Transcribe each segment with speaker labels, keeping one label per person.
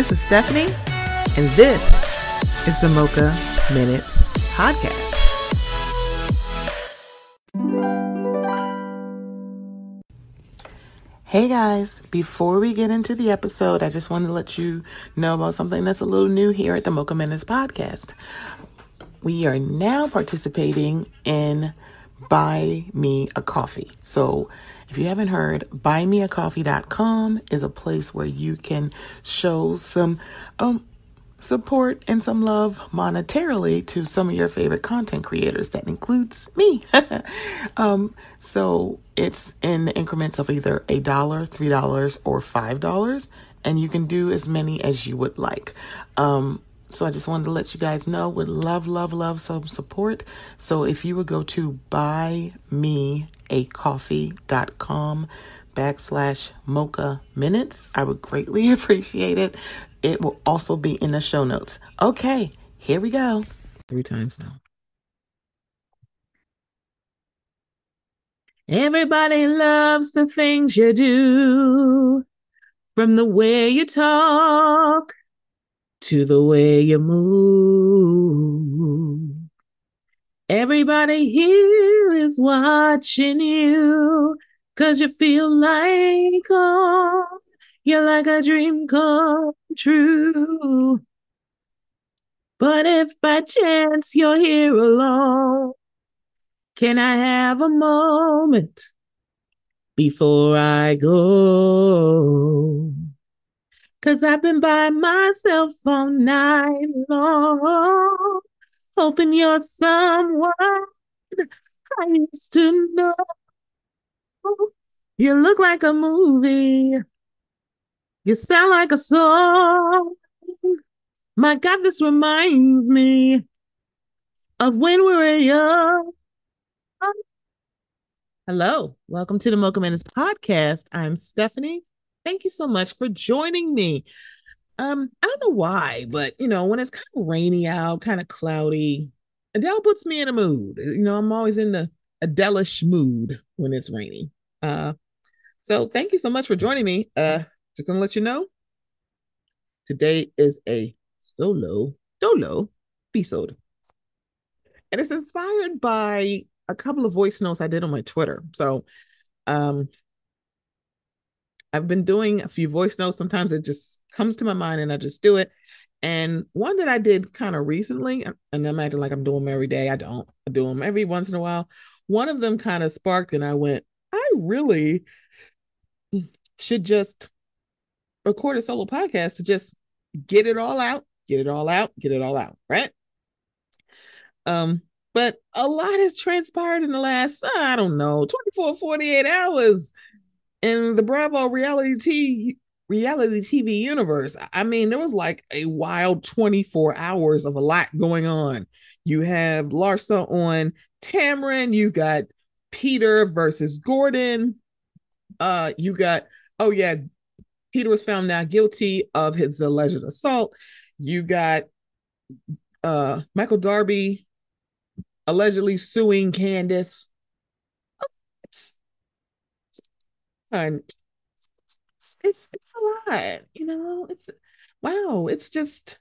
Speaker 1: This is Stephanie, and this is the Mocha Minutes Podcast. Hey guys, before we get into the episode, I just want to let you know about something that's a little new here at the Mocha Minutes podcast. We are now participating in Buy Me a Coffee. So if you haven't heard, buymeacoffee.com is a place where you can show some um, support and some love monetarily to some of your favorite content creators. That includes me. um, so it's in the increments of either a dollar, three dollars, or five dollars, and you can do as many as you would like. Um, so I just wanted to let you guys know would love, love, love some support. So if you would go to buymeacoffee.com backslash mocha minutes, I would greatly appreciate it. It will also be in the show notes. Okay, here we go. Three times now. Everybody loves the things you do, from the way you talk to the way you move. Everybody here is watching you, cause you feel like, oh, you're like a dream come true. But if by chance you're here alone, can I have a moment before I go? Cause I've been by myself all night long, hoping you're someone I used to know. You look like a movie you sound like a song. My God, this reminds me of when we were young. Hello, welcome to the Mocha Minutes podcast. I'm Stephanie. Thank you so much for joining me. Um, I don't know why, but you know, when it's kind of rainy out, kind of cloudy, Adele puts me in a mood. You know, I'm always in the Adelish mood when it's rainy. Uh, so thank you so much for joining me. Uh, just gonna let you know. Today is a solo dolo episode. And it's inspired by a couple of voice notes I did on my Twitter. So um I've been doing a few voice notes. Sometimes it just comes to my mind and I just do it. And one that I did kind of recently, and I'm acting like I'm doing them every day. I don't. I do them every once in a while. One of them kind of sparked, and I went, I really should just record a solo podcast to just get it all out, get it all out, get it all out, right? Um, but a lot has transpired in the last, I don't know, 24, 48 hours in the Bravo reality TV reality TV universe. I mean, there was like a wild 24 hours of a lot going on. You have Larsa on Tamron, you got Peter versus Gordon. Uh, you got, oh yeah, Peter was found now guilty of his alleged assault. You got uh, Michael Darby allegedly suing Candiace. It's, it's, it's, it's a lot, you know. It's wow, it's just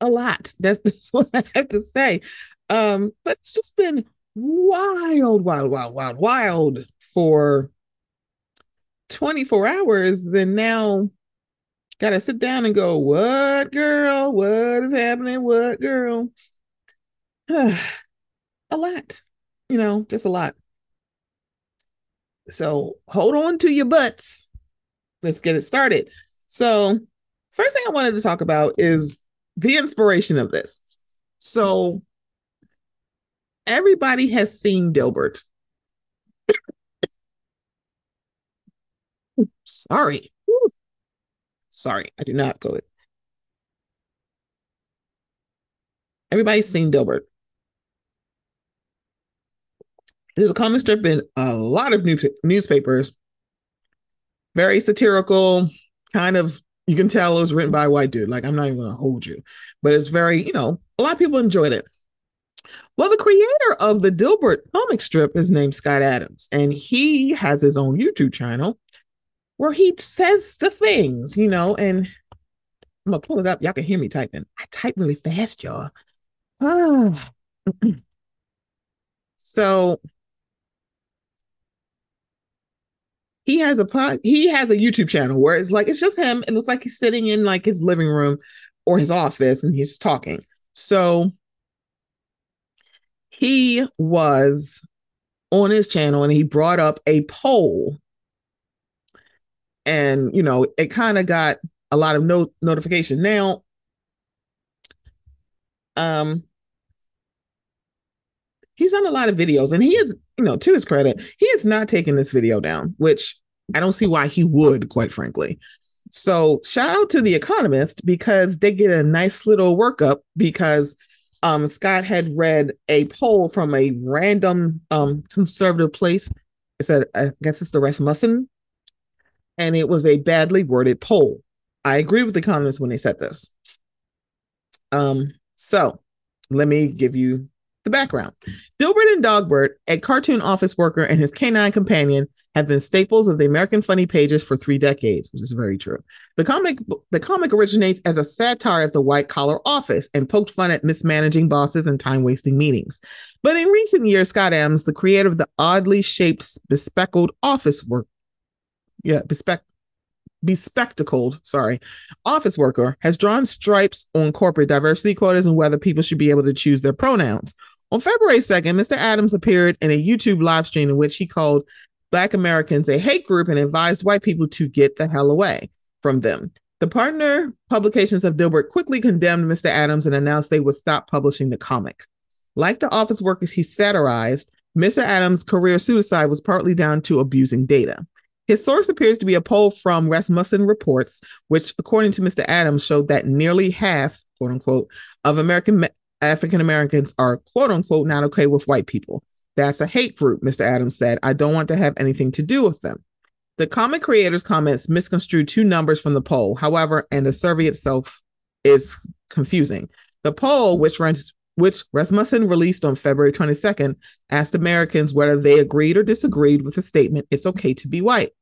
Speaker 1: a lot. That's, that's what I have to say. Um, but it's just been wild, wild, wild, wild, wild for 24 hours and now got to sit down and go, What girl? What is happening? What girl? a lot, you know, just a lot. So hold on to your butts. Let's get it started. So, first thing I wanted to talk about is the inspiration of this. So, everybody has seen Dilbert. Sorry. Sorry, I do not go it. Everybody's seen Dilbert. There's a comic strip in a lot of new newspapers. Very satirical, kind of. You can tell it was written by a white dude. Like I'm not even gonna hold you, but it's very, you know, a lot of people enjoyed it. Well, the creator of the Dilbert comic strip is named Scott Adams, and he has his own YouTube channel where he says the things, you know, and I'm gonna pull it up. Y'all can hear me typing. I type really fast, y'all. Ah. so he has a pod, he has a YouTube channel where it's like it's just him. It looks like he's sitting in like his living room or his office and he's talking. So he was on his channel and he brought up a poll. And you know, it kind of got a lot of no notification. Now, um, he's done a lot of videos and he is, you know, to his credit, he has not taken this video down, which I don't see why he would, quite frankly. So shout out to the Economist because they get a nice little workup because um, Scott had read a poll from a random um, conservative place. It said, I guess it's the Rasmussen, and it was a badly worded poll. I agree with the Economist when they said this. Um, so let me give you the background. Dilbert and Dogbert, a cartoon office worker and his canine companion, have been staples of the American funny pages for three decades, which is very true. The comic the comic originates as a satire of the white collar office and poked fun at mismanaging bosses and time-wasting meetings. But in recent years, Scott Adams, the creator of the oddly shaped bespectacled office work, yeah, bespeck bespectacled, sorry, office worker has drawn stripes on corporate diversity quotas and whether people should be able to choose their pronouns. On February 2nd, Mr. Adams appeared in a YouTube live stream in which he called Black Americans a hate group and advised white people to get the hell away from them. The partner publications of Dilbert quickly condemned Mr. Adams and announced they would stop publishing the comic. Like the office workers he satirized, Mr. Adams' career suicide was partly down to abusing data. His source appears to be a poll from Rasmussen Reports, which, according to Mr. Adams, showed that nearly half, quote unquote, of American African Americans are, quote unquote, not okay with white people. That's a hate group, Mr. Adams said. I don't want to have anything to do with them. The comic creator's comments misconstrued two numbers from the poll, however, and the survey itself is confusing. The poll, which runs which Rasmussen released on February 22nd, asked Americans whether they agreed or disagreed with the statement, it's okay to be white.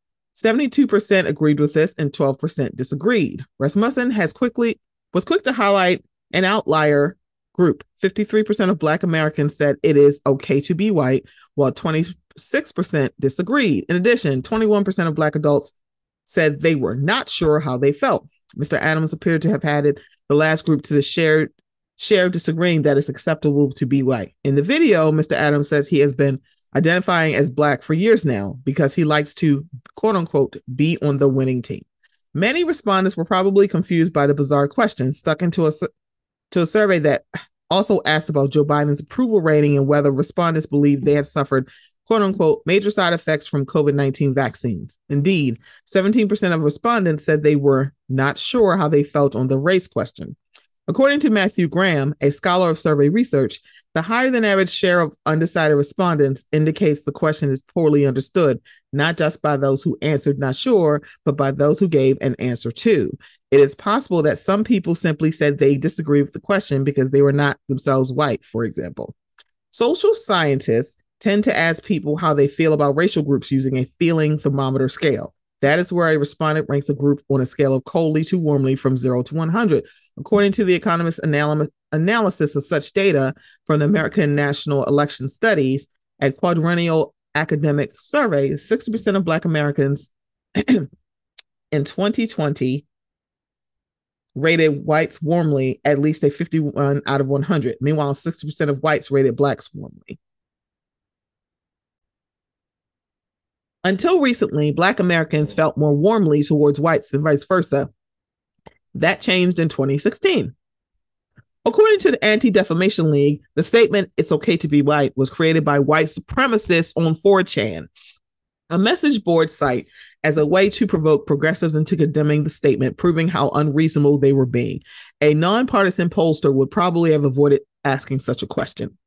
Speaker 1: 72% agreed with this and 12% disagreed. Rasmussen has quickly was quick to highlight an outlier group. 53% of Black Americans said it is okay to be white, while 26% disagreed. In addition, 21% of Black adults said they were not sure how they felt. Mr. Adams appeared to have added the last group to the shared share disagreeing that it's acceptable to be white. In the video, Mr. Adams says he has been identifying as black for years now because he likes to quote unquote be on the winning team. Many respondents were probably confused by the bizarre question stuck into a to a survey that also asked about Joe Biden's approval rating and whether respondents believe they had suffered quote unquote major side effects from COVID 19 vaccines. Indeed, 17% of respondents said they were not sure how they felt on the race question. According to Matthew Graham, a scholar of survey research, the higher than average share of undecided respondents indicates the question is poorly understood, not just by those who answered not sure, but by those who gave an answer too. It is possible that some people simply said they disagree with the question because they were not themselves white, for example. Social scientists tend to ask people how they feel about racial groups using a feeling thermometer scale. That is where a respondent ranks a group on a scale of coldly to warmly from zero to 100. According to the Economist analysis of such data from the American National Election Studies, a quadrennial academic survey, 60% of Black Americans in 2020 rated whites warmly at least a 51 out of 100. Meanwhile, 60% of whites rated blacks warmly. Until recently, Black Americans felt more warmly towards whites than vice versa. That changed in 2016. According to the Anti Defamation League, the statement, it's okay to be white, was created by white supremacists on 4chan, a message board site, as a way to provoke progressives into condemning the statement, proving how unreasonable they were being. A nonpartisan pollster would probably have avoided asking such a question.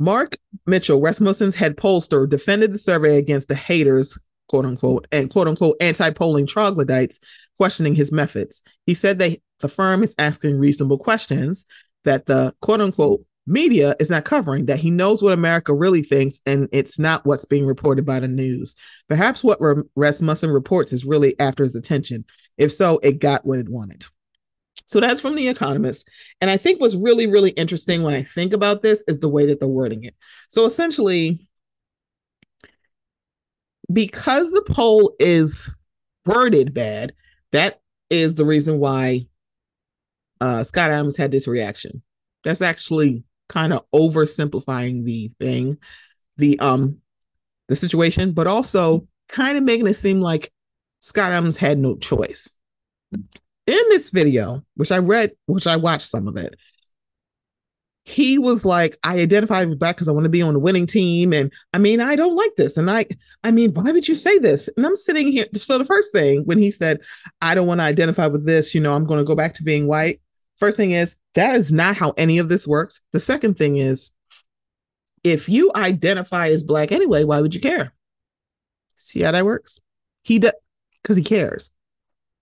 Speaker 1: Mark Mitchell, Rasmussen's head pollster, defended the survey against the haters, quote unquote, and quote unquote anti polling troglodytes questioning his methods. He said that the firm is asking reasonable questions, that the quote unquote media is not covering, that he knows what America really thinks and it's not what's being reported by the news. Perhaps what Rasmussen reports is really after his attention. If so, it got what it wanted. So that's from The Economist. And I think what's really, really interesting when I think about this is the way that they're wording it. So essentially, because the poll is worded bad, that is the reason why uh, Scott Adams had this reaction. That's actually kind of oversimplifying the thing, the um, the situation, but also kind of making it seem like Scott Adams had no choice. In this video, which I read, which I watched some of it, he was like, I identified with black because I want to be on the winning team. And I mean, I don't like this. And I, I mean, why would you say this? And I'm sitting here. So the first thing when he said, I don't want to identify with this, you know, I'm going to go back to being white. First thing is, that is not how any of this works. The second thing is, if you identify as black anyway, why would you care? See how that works? He does because he cares.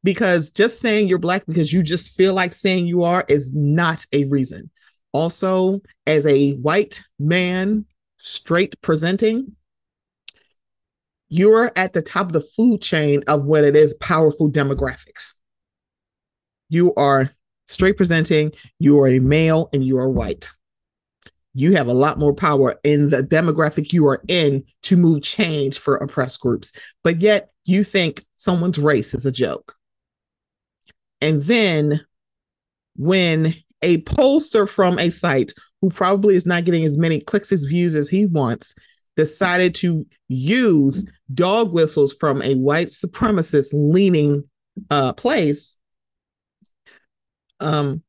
Speaker 1: Because just saying you're black because you just feel like saying you are is not a reason. Also, as a white man, straight presenting, you're at the top of the food chain of what it is powerful demographics. You are straight presenting, you are a male, and you are white. You have a lot more power in the demographic you are in to move change for oppressed groups. But yet you think someone's race is a joke. And then when a pollster from a site who probably is not getting as many clicks as views as he wants decided to use dog whistles from a white supremacist leaning uh, place um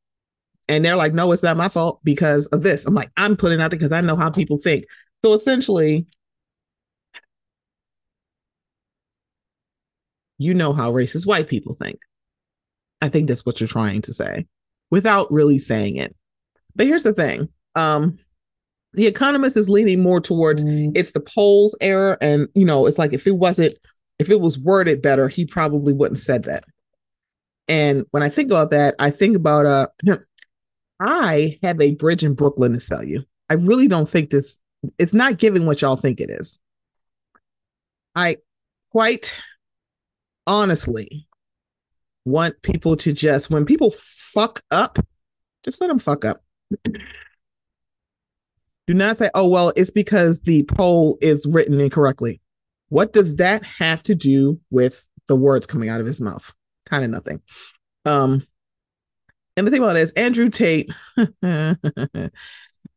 Speaker 1: and they're like no it's not my fault because of this. I'm like i'm putting out because i know how people think. So essentially you know how racist white people think i think that's what you're trying to say without really saying it. But here's the thing. Um, the economist is leaning more towards mm. it's the polls error. And, you know, it's like if it wasn't, if it was worded better, he probably wouldn't said that. And when I think about that, I think about uh I have a bridge in Brooklyn to sell you. I really don't think this it's not giving what y'all think it is. I quite honestly want people to just when people fuck up, just let them fuck up. Do not say, "Oh well, it's because the poll is written incorrectly." What does that have to do with the words coming out of his mouth? Kind of nothing. Um, and the thing about it is Andrew Tate. um,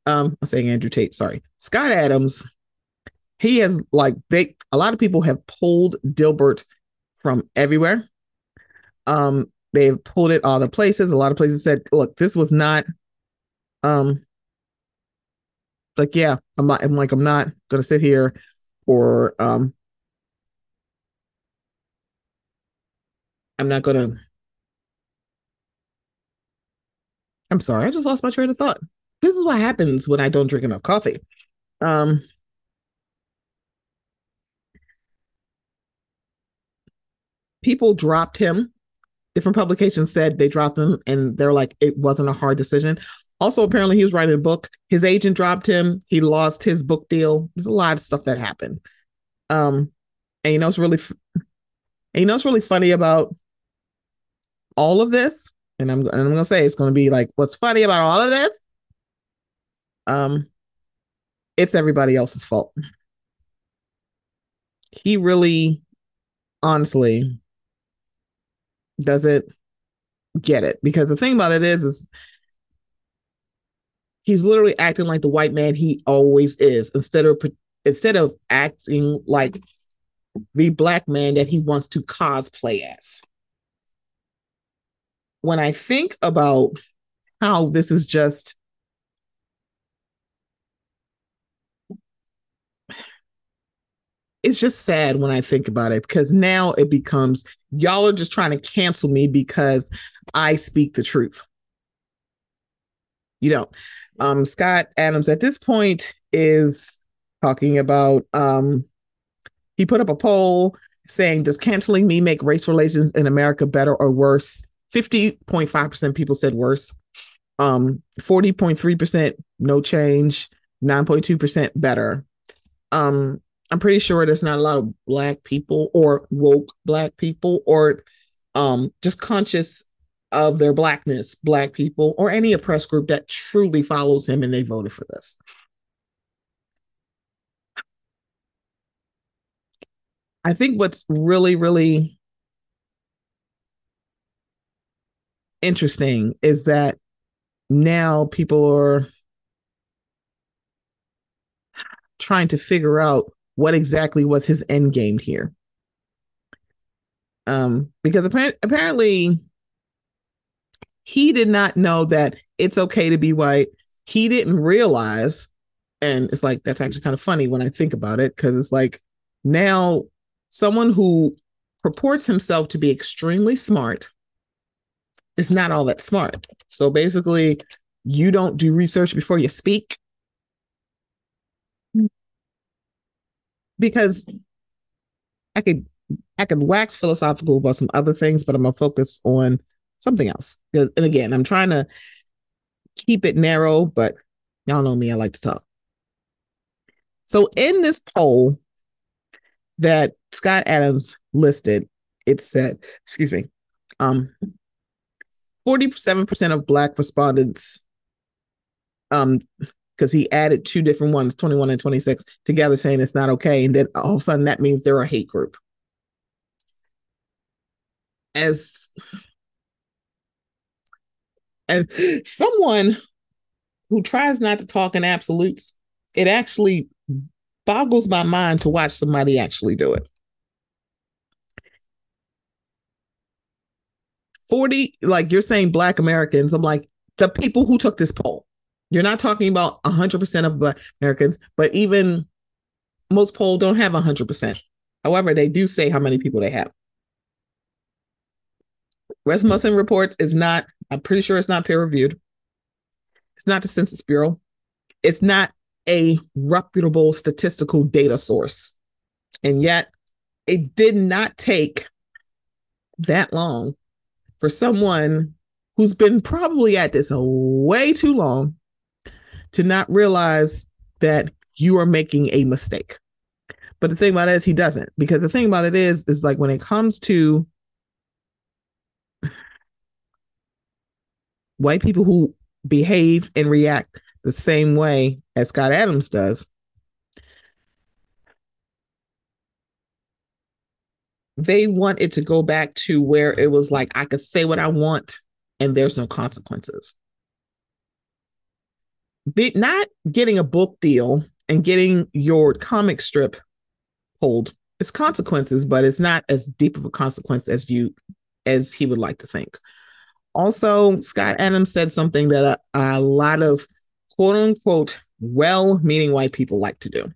Speaker 1: I'm saying Andrew Tate. Sorry, Scott Adams. He has like they. A lot of people have pulled Dilbert from everywhere. Um, they've pulled it all the places. A lot of places said, look, this was not um like, yeah, I'm not I'm like, I'm not gonna sit here or um I'm not gonna I'm sorry, I just lost my train of thought. This is what happens when I don't drink enough coffee. Um people dropped him different publications said they dropped him and they're like it wasn't a hard decision. Also apparently he was writing a book. His agent dropped him. He lost his book deal. There's a lot of stuff that happened. Um and you know it's really and you know it's really funny about all of this? And i'm, and I'm gonna say it's gonna be like what's funny about all of this? Um it's everybody else's fault. He really honestly doesn't get it? Because the thing about it is is he's literally acting like the white man he always is instead of instead of acting like the black man that he wants to cosplay as. When i think about how this is just it's just sad when I think about it because now it becomes y'all are just trying to cancel me because I speak the truth. You know, um, Scott Adams at this point is talking about um, he put up a poll saying, Does canceling me make race relations in America better or worse? 50.5% people said worse. um 40.3% no change, 9.2% better. Um I'm pretty sure there's not a lot of black people or woke black people or um just conscious of their blackness, black people or any oppressed group that truly follows him and they voted for this. I think what's really, really interesting is that now people are trying to figure out what exactly was his end game here. Um, because apparently, apparently he did not know that it's okay to be white. He didn't realize, and it's like that's actually kind of funny when I think about it, because it's like now someone who purports himself to be extremely smart is not all that smart. So basically, you don't do research before you speak. Because I could I could wax philosophical about some other things, but I'm gonna focus on something else. And again, I'm trying to keep it narrow, but y'all know me, I like to talk. So in this poll that Scott Adams listed, it said, excuse me, um, 47% of black respondents um because he added two different ones 21 and 26 together saying it's not okay. And then all of a sudden that means they're a hate group. As as someone who tries not to talk in absolutes it actually boggles my mind to watch somebody actually do it. 40 like you're saying black americans i'm like the people who took this poll you're not talking about 100% of Black Americans, but even most polls don't have 100%. However, they do say how many people they have. Rasmussen reports is not, I'm pretty sure it's not peer reviewed. It's not the Census Bureau. It's not a reputable statistical data source. And yet, it did not take that long for someone who's been probably at this way too long to not realize that you are making a mistake. But the thing about it is he doesn't, because the thing about it is, is like when it comes to white people who behave and react the same way as Scott Adams does, they want it to go back to where it was like I could say what I want and there's no consequences be, not getting a book deal and getting your comic strip pulled. It's consequences but it's not as deep of a consequence as you as he would like to think. Also scott adams said something that a, a lot of quote unquote well-meaning white people like to do.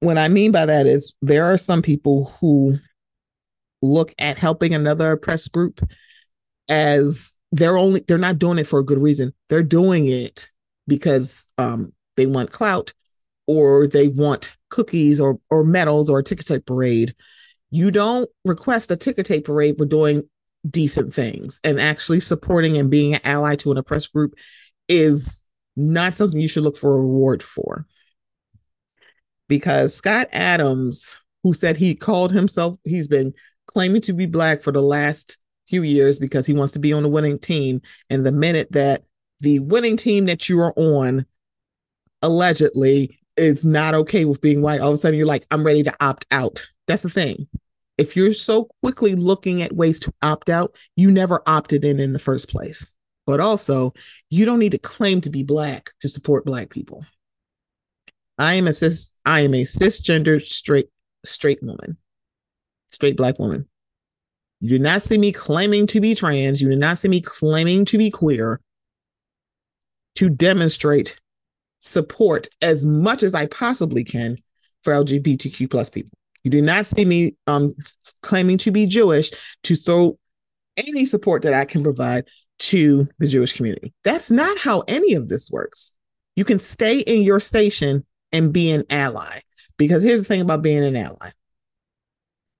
Speaker 1: What i mean by that is there are some people who look at helping another oppressed group as they're only they're not doing it for a good reason. They're doing it because um they want clout or they want cookies or or medals or a ticker tape parade. You don't request a ticker tape parade for doing decent things and actually supporting and being an ally to an oppressed group is not something you should look for a reward for. Because Scott Adams, who said he called himself, he's been claiming to be black for the last few years because he wants to be on the winning team. And the minute that the winning team that you are on allegedly is not okay with being white, all of a sudden you're like, I'm ready to opt out. That's the thing. If you're so quickly looking at ways to opt out, you never opted in in the first place. But also, you don't need to claim to be black to support black people. I am a cis, I am a cisgender straight straight woman, straight black woman. You do not see me claiming to be trans. You do not see me claiming to be queer to demonstrate support as much as I possibly can for LGBTQ plus people. You do not see me um, claiming to be Jewish to throw any support that I can provide to the Jewish community. That's not how any of this works. You can stay in your station and be an ally. Because here's the thing about being an ally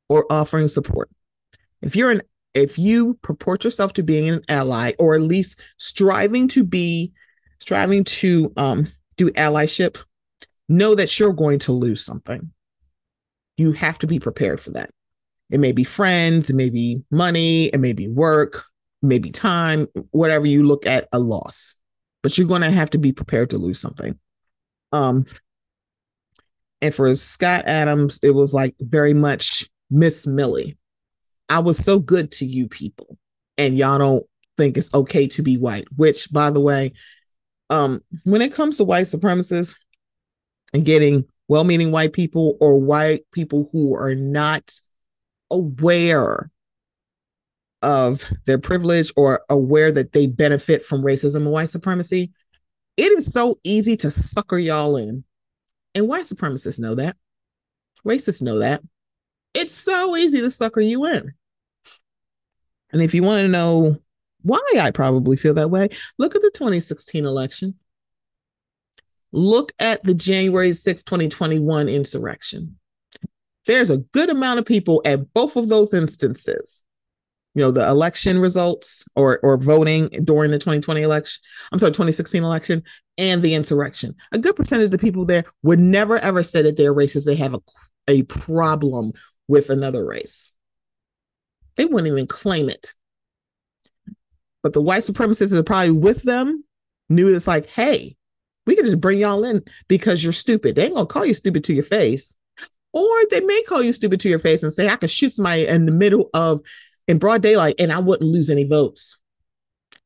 Speaker 1: or offering support if you're an if you purport yourself to being an ally or at least striving to be striving to um, do allyship know that you're going to lose something. You have to be prepared for that. It may be friends it may be money it may be work maybe time whatever you look at a loss. But you're going to have to be prepared to lose something. Um and for scott adams it was like very much miss millie I was so good to you people, and y'all don't think it's okay to be white. Which, by the way, um, when it comes to white supremacists and getting well-meaning white people or white people who are not aware of their privilege or aware that they benefit from racism and white supremacy, it is so easy to sucker y'all in. And white supremacists know that. Racists know that. It's so easy to sucker you in. And if you want to know why I probably feel that way, look at the 2016 election. Look at the January 6, 2021 insurrection. There's a good amount of people at both of those instances. You know, the election results or or voting during the 2020 election, I'm sorry, 2016 election and the insurrection. A good percentage of the people there would never ever say that they're racist. They have a, a problem with another race. They wouldn't even claim it. But the white supremacists that are probably with them knew it's like, hey, we can just bring y'all in because you're stupid. They ain't gonna call you stupid to your face. Or they may call you stupid to your face and say, I could shoot somebody in the middle of in broad daylight and I wouldn't lose any votes.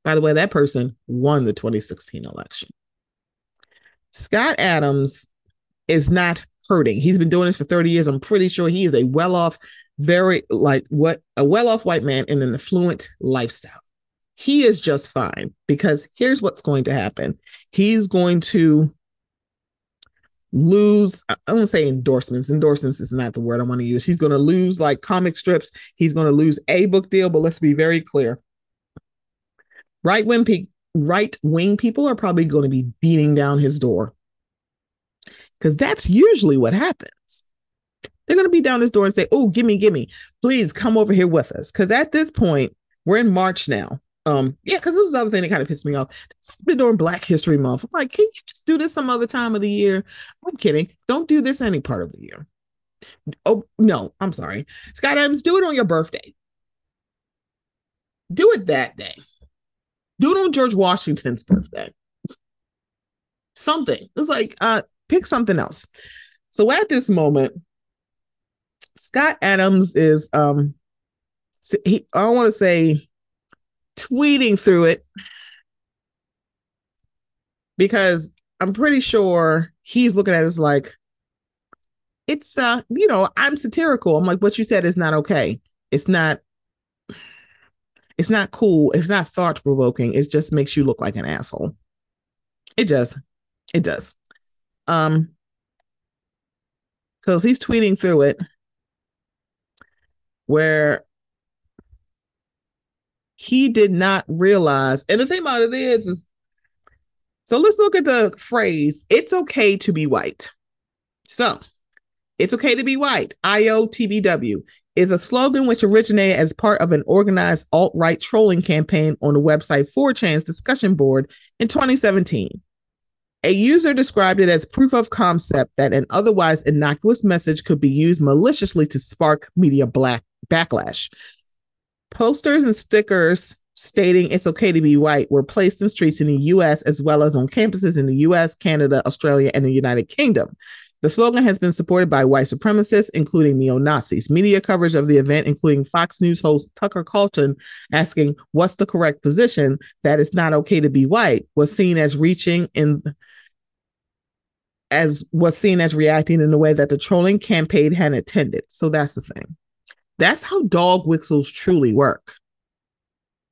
Speaker 1: By the way, that person won the 2016 election. Scott Adams is not hurting. He's been doing this for 30 years. I'm pretty sure he is a well off very like what a well-off white man in an affluent lifestyle. He is just fine because here's what's going to happen. He's going to lose i don't say endorsements. Endorsements is not the word i want to use. He's going to lose like comic strips. He's going to lose a book deal but let's be very clear. Right wing right wing people are probably going to be beating down his door. Because that's usually what happens they're going to be down this door and say, "Oh, gimme, gimme, please come over here with us." Because at this point, we're in March now. Um, yeah, because it was the other thing that kind of pissed me off. I've been doing Black History Month. I'm like, can you just do this some other time of the year? I'm kidding. Don't do this any part of the year. Oh no, I'm sorry, Scott Adams. Do it on your birthday. Do it that day. Do it on George Washington's birthday. Something. It's like uh, pick something else. So at this moment, Scott Adams is um he I don't want to say tweeting through it because I'm pretty sure he's looking at it as like it's uh you know I'm satirical. I'm like what you said is not okay. It's not it's not cool. It's not thought provoking. It just makes you look like an asshole. It does. It does. Um so he's tweeting through it where he did not realize. And the thing about it is, is so let's look at the phrase, it's okay to be white. So it's okay to be white. IOTBW is a slogan which originated as part of an organized alt right trolling campaign on the website 4chan's discussion board in 2017. A user described it as proof of concept that an otherwise innocuous message could be used maliciously to spark media black backlash. Posters and stickers stating it's okay to be white were placed in streets in the US as well as on campuses in the US, Canada, Australia, and the United Kingdom. The slogan has been supported by white supremacists, including neo Nazis. Media coverage of the event, including Fox News host Tucker Carlson asking, What's the correct position? That it's not okay to be white, was seen as reaching in as was seen as reacting in the way that the trolling campaign had intended. So that's the thing. That's how dog whistles truly work.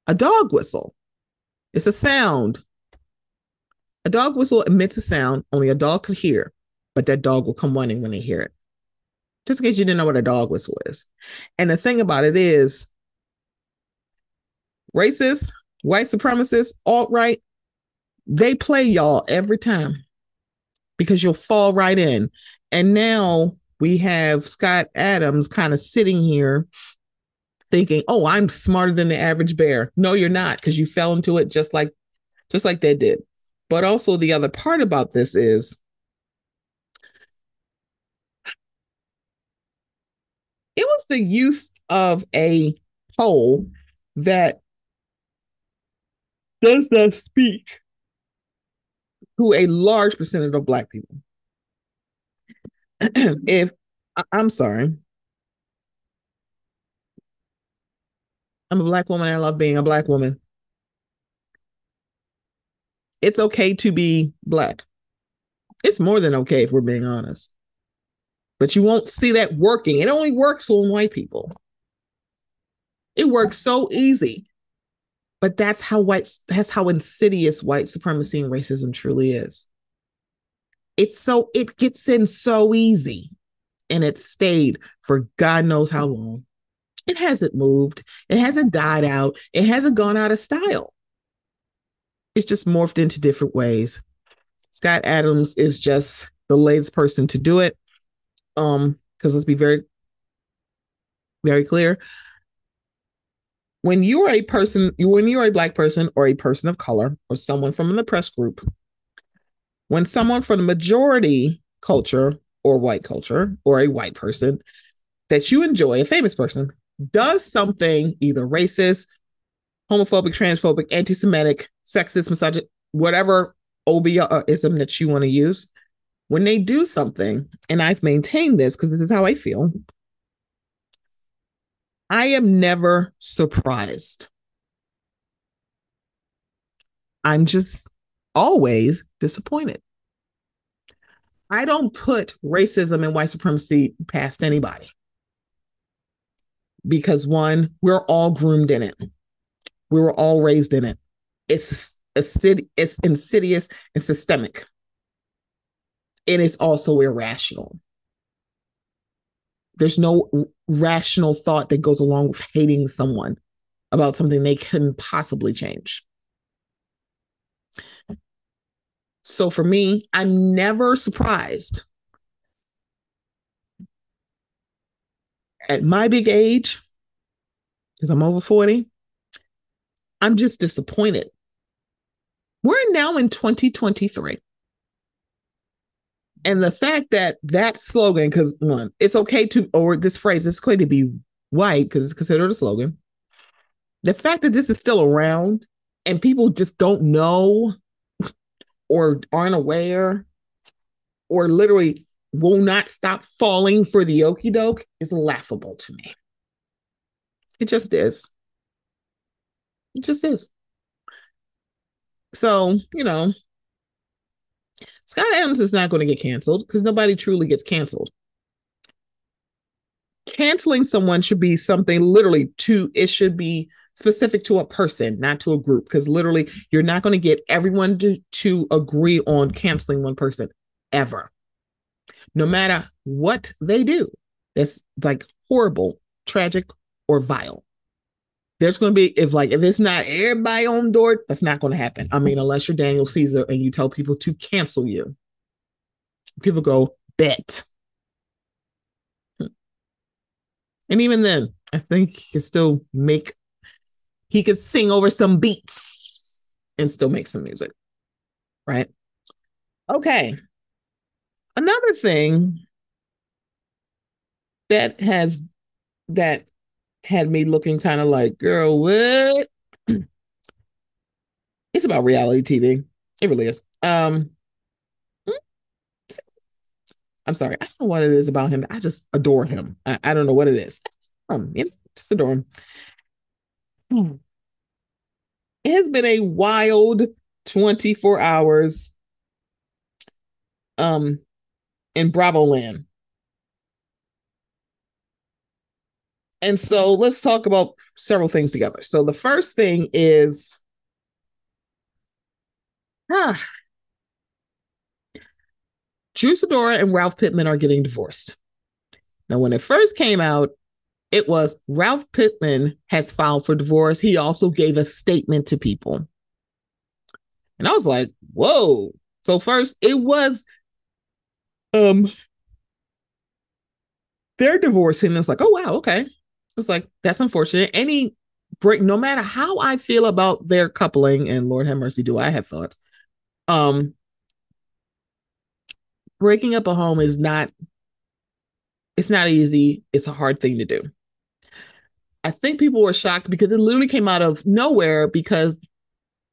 Speaker 1: A dog whistle, it's a sound. A dog whistle emits a sound only a dog could hear, but that dog will come running when they hear it. Just in case you didn't know what a dog whistle is. And the thing about it is, racist, white supremacists, alt right, they play y'all every time because you'll fall right in. And now we have Scott Adams kind of sitting here thinking, "Oh, I'm smarter than the average bear." No, you're not because you fell into it just like just like they did. But also the other part about this is it was the use of a poll that does not speak to a large percentage of black people. if I'm sorry, I'm a black woman I love being a black woman. It's okay to be black. It's more than okay if we're being honest. But you won't see that working. It only works on white people. It works so easy. But that's how white that's how insidious white supremacy and racism truly is. It's so it gets in so easy and it stayed for God knows how long. It hasn't moved. It hasn't died out. It hasn't gone out of style. It's just morphed into different ways. Scott Adams is just the latest person to do it. Um, because let's be very, very clear. When you are a person, when you're a black person or a person of color or someone from the press group, when someone from the majority culture or white culture or a white person that you enjoy, a famous person, does something either racist, homophobic, transphobic, anti Semitic, sexist, misogynist, whatever OBism uh, that you want to use, when they do something, and I've maintained this because this is how I feel, I am never surprised. I'm just always disappointed. I don't put racism and white supremacy past anybody because one, we're all groomed in it. We were all raised in it. It's it's insidious and systemic. And it's also irrational. There's no rational thought that goes along with hating someone about something they couldn't possibly change. So for me, I'm never surprised at my big age, because I'm over 40, I'm just disappointed. We're now in 2023. And the fact that that slogan, because one, it's okay to, or this phrase, it's okay to be white because it's considered a slogan. The fact that this is still around and people just don't know or aren't aware or literally will not stop falling for the okey doke is laughable to me. It just is. It just is. So, you know, Scott Adams is not going to get canceled because nobody truly gets canceled. Canceling someone should be something literally to, it should be specific to a person, not to a group, because literally you're not going to get everyone to, to agree on canceling one person ever, no matter what they do. That's like horrible, tragic, or vile. There's going to be, if like, if it's not everybody on board, that's not going to happen. I mean, unless you're Daniel Caesar and you tell people to cancel you, people go, bet. And even then, I think he can still make he could sing over some beats and still make some music. Right? Okay. Another thing that has that had me looking kind of like, girl, what? it's about reality TV. It really is. Um I'm sorry. I don't know what it is about him. I just adore him. I, I don't know what it is. Um, you know, just adore him. It has been a wild 24 hours um in Bravo land. And so let's talk about several things together. So the first thing is ah, Drew Sidora and Ralph Pittman are getting divorced. Now, when it first came out, it was Ralph Pittman has filed for divorce. He also gave a statement to people. And I was like, whoa. So first it was um they're divorcing. It's like, oh wow, okay. It's like that's unfortunate. Any break, no matter how I feel about their coupling, and Lord have mercy, do I have thoughts? Um, breaking up a home is not. It's not easy. It's a hard thing to do. I think people were shocked because it literally came out of nowhere because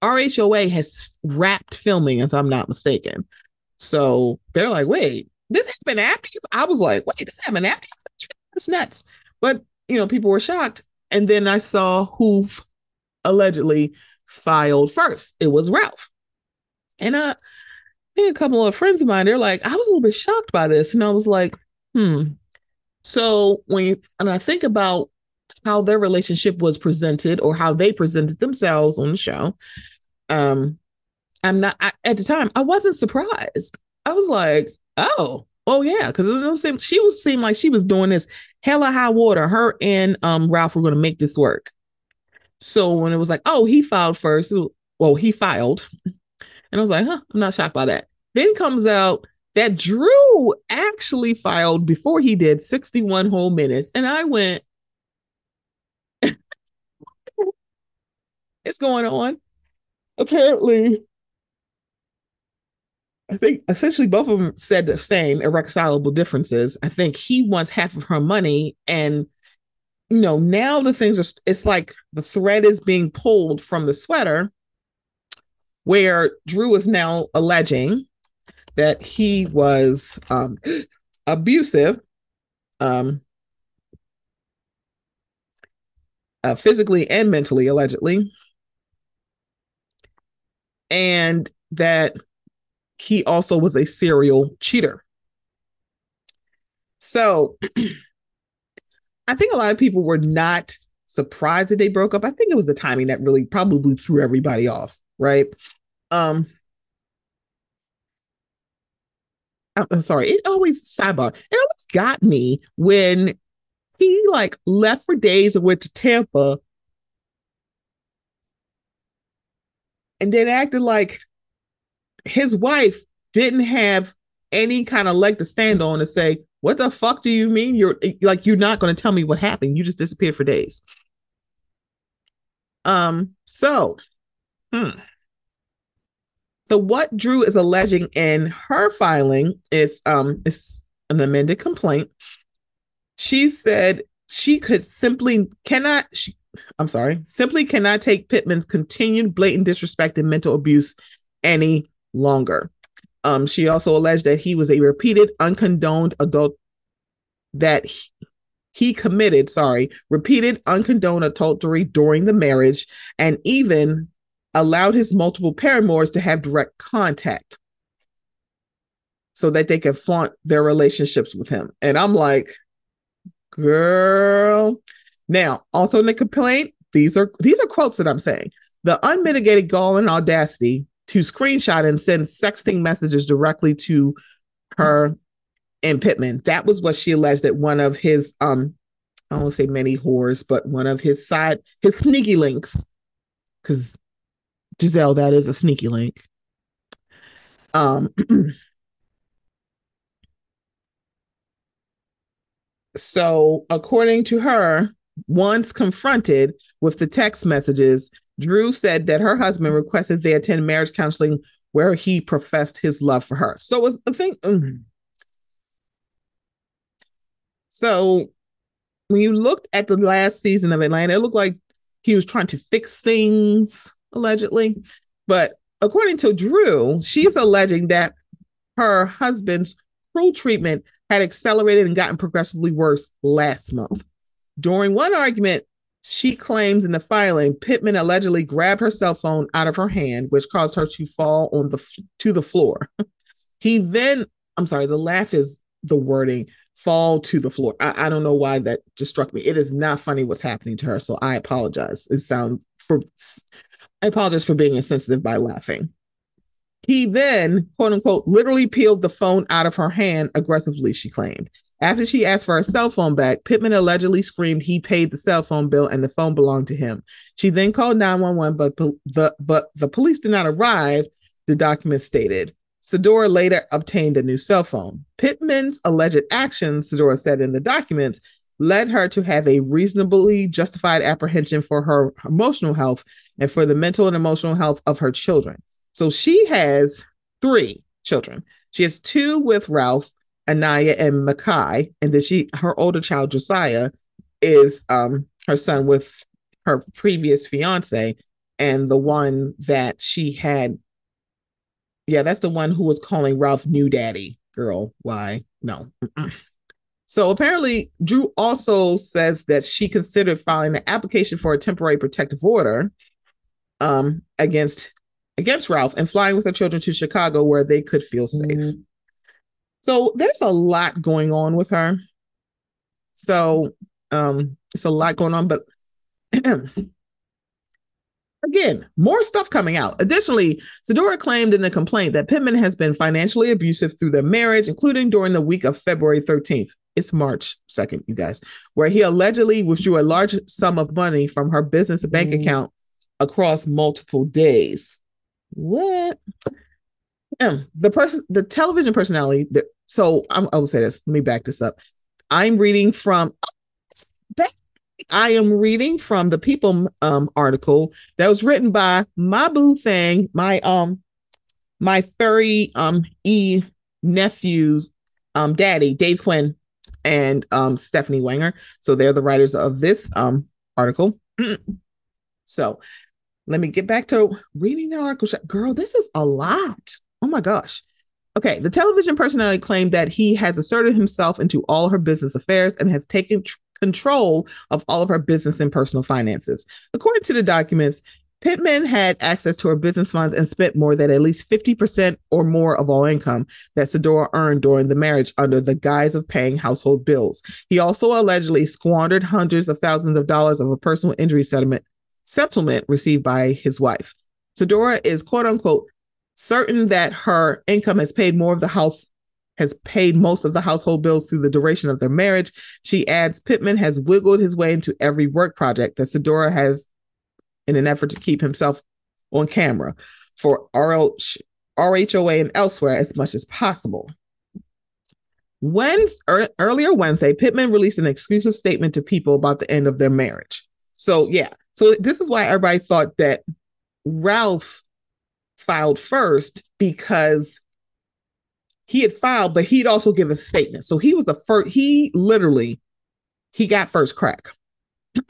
Speaker 1: RHOA has wrapped filming, if I'm not mistaken. So they're like, wait, this happened after you? I was like, wait, this happened after you? That's nuts. But, you know, people were shocked. And then I saw who allegedly filed first. It was Ralph. And uh, a couple of friends of mine, they're like, I was a little bit shocked by this. And I was like, hmm. So when you, and I think about how their relationship was presented or how they presented themselves on the show, um, I'm not I, at the time. I wasn't surprised. I was like, oh, oh yeah, because it she was seemed like she was doing this hella high water. Her and um Ralph were going to make this work. So when it was like, oh, he filed first. Well, he filed, and I was like, huh, I'm not shocked by that. Then comes out that Drew actually filed before he did 61 whole minutes, and I went, it's going on. Apparently, I think essentially both of them said the same irreconcilable differences. I think he wants half of her money, and you know now the things are. It's like the thread is being pulled from the sweater, where Drew is now alleging that he was um, abusive, um, uh, physically and mentally, allegedly, and that he also was a serial cheater. So I think a lot of people were not surprised that they broke up. I think it was the timing that really probably threw everybody off, right? Um I'm sorry, it always sidebar. It always got me when he like left for days and went to Tampa and then acted like his wife didn't have any kind of leg to stand on to say, what the fuck do you mean? You're like, you're not going to tell me what happened. You just disappeared for days. Um, so, hmm. So what Drew is alleging in her filing is um is an amended complaint. She said she could simply cannot she, I'm sorry, simply cannot take Pittman's continued blatant disrespect and mental abuse any longer. Um, she also alleged that he was a repeated, uncondoned adult that he, he committed, sorry, repeated uncondoned adultery during the marriage and even allowed his multiple paramours to have direct contact so that they could flaunt their relationships with him. And I'm like, girl. Now, also in the complaint, these are these are quotes that I'm saying. The unmitigated gall and audacity to screenshot and send sexting messages directly to her and Pittman. That was what she alleged that one of his um I won't say many whores, but one of his side his sneaky links, because Gizelle, that is a sneaky link. Um so according to her, once confronted with the text messages, Drew said that her husband requested they attend marriage counseling where he professed his love for her. So I think mm. so when you looked at the last season of Atlanta, it looked like he was trying to fix things allegedly. But according to Drew, she's alleging that her husband's cruel treatment had accelerated and gotten progressively worse last month. During one argument, she claims in the filing Pittman allegedly grabbed her cell phone out of her hand, which caused her to fall on the to the floor. he then, I'm sorry, the laugh is the wording fall to the floor. I, I don't know why that just struck me. It is not funny what's happening to her, so I apologize. It sounds for I apologize for being insensitive by laughing. He then, quote unquote, literally peeled the phone out of her hand aggressively, she claimed. After she asked for her cell phone back, Pittman allegedly screamed he paid the cell phone bill and the phone belonged to him. She then called 911, but the but the police did not arrive, the document stated. Sidora later obtained a new cell phone. Pittman's alleged actions, Sidora said in the documents, led her to have a reasonably justified apprehension for her emotional health and for the mental and emotional health of her children. So she has three children. She has two with Ralph, Anaya, and Makai, and then she her older child Josiah is um her son with her previous fiance, and the one that she had. Yeah, that's the one who was calling Ralph new daddy. Girl, why? No. So apparently, Drew also says that she considered filing an application for a temporary protective order um, against against Ralph and flying with her children to Chicago where they could feel safe. Mm-hmm. So there's a lot going on with her. So um, it's a lot going on, but Again, more stuff coming out. Additionally, Sidora claimed in the complaint that Pittman has been financially abusive through their marriage, including during the week of February 13th. It's March 2nd, you guys, where he allegedly withdrew a large sum of money from her business bank mm. account across multiple days. What? The person, the television personality. The, so I'm, I will say this. Let me back this up. I'm reading from I am reading from the People um, article that was written by my boo thing, my um my furry um e nephews um daddy, Dave Quinn and um Stephanie Wenger. So they're the writers of this um article. so let me get back to reading the article. Girl, this is a lot. Oh my gosh. Okay, the television personality claimed that he has asserted himself into all her business affairs and has taken tr- control of all of her business and personal finances. According to the documents, Pittman had access to her business funds and spent more than at least 50% or more of all income that Sidora earned during the marriage under the guise of paying household bills. He also allegedly squandered hundreds of thousands of dollars of a personal injury settlement settlement received by his wife. Sidora is quote unquote certain that her income has paid more of the house has paid most of the household bills through the duration of their marriage. She adds Pittman has wiggled his way into every work project that Sidora has in an effort to keep himself on camera for RL, RHOA and elsewhere as much as possible. When, er, earlier Wednesday, Pittman released an exclusive statement to people about the end of their marriage. So, yeah, so this is why everybody thought that Ralph filed first because he had filed, but he'd also give a statement. So he was the first, he literally, he got first crack.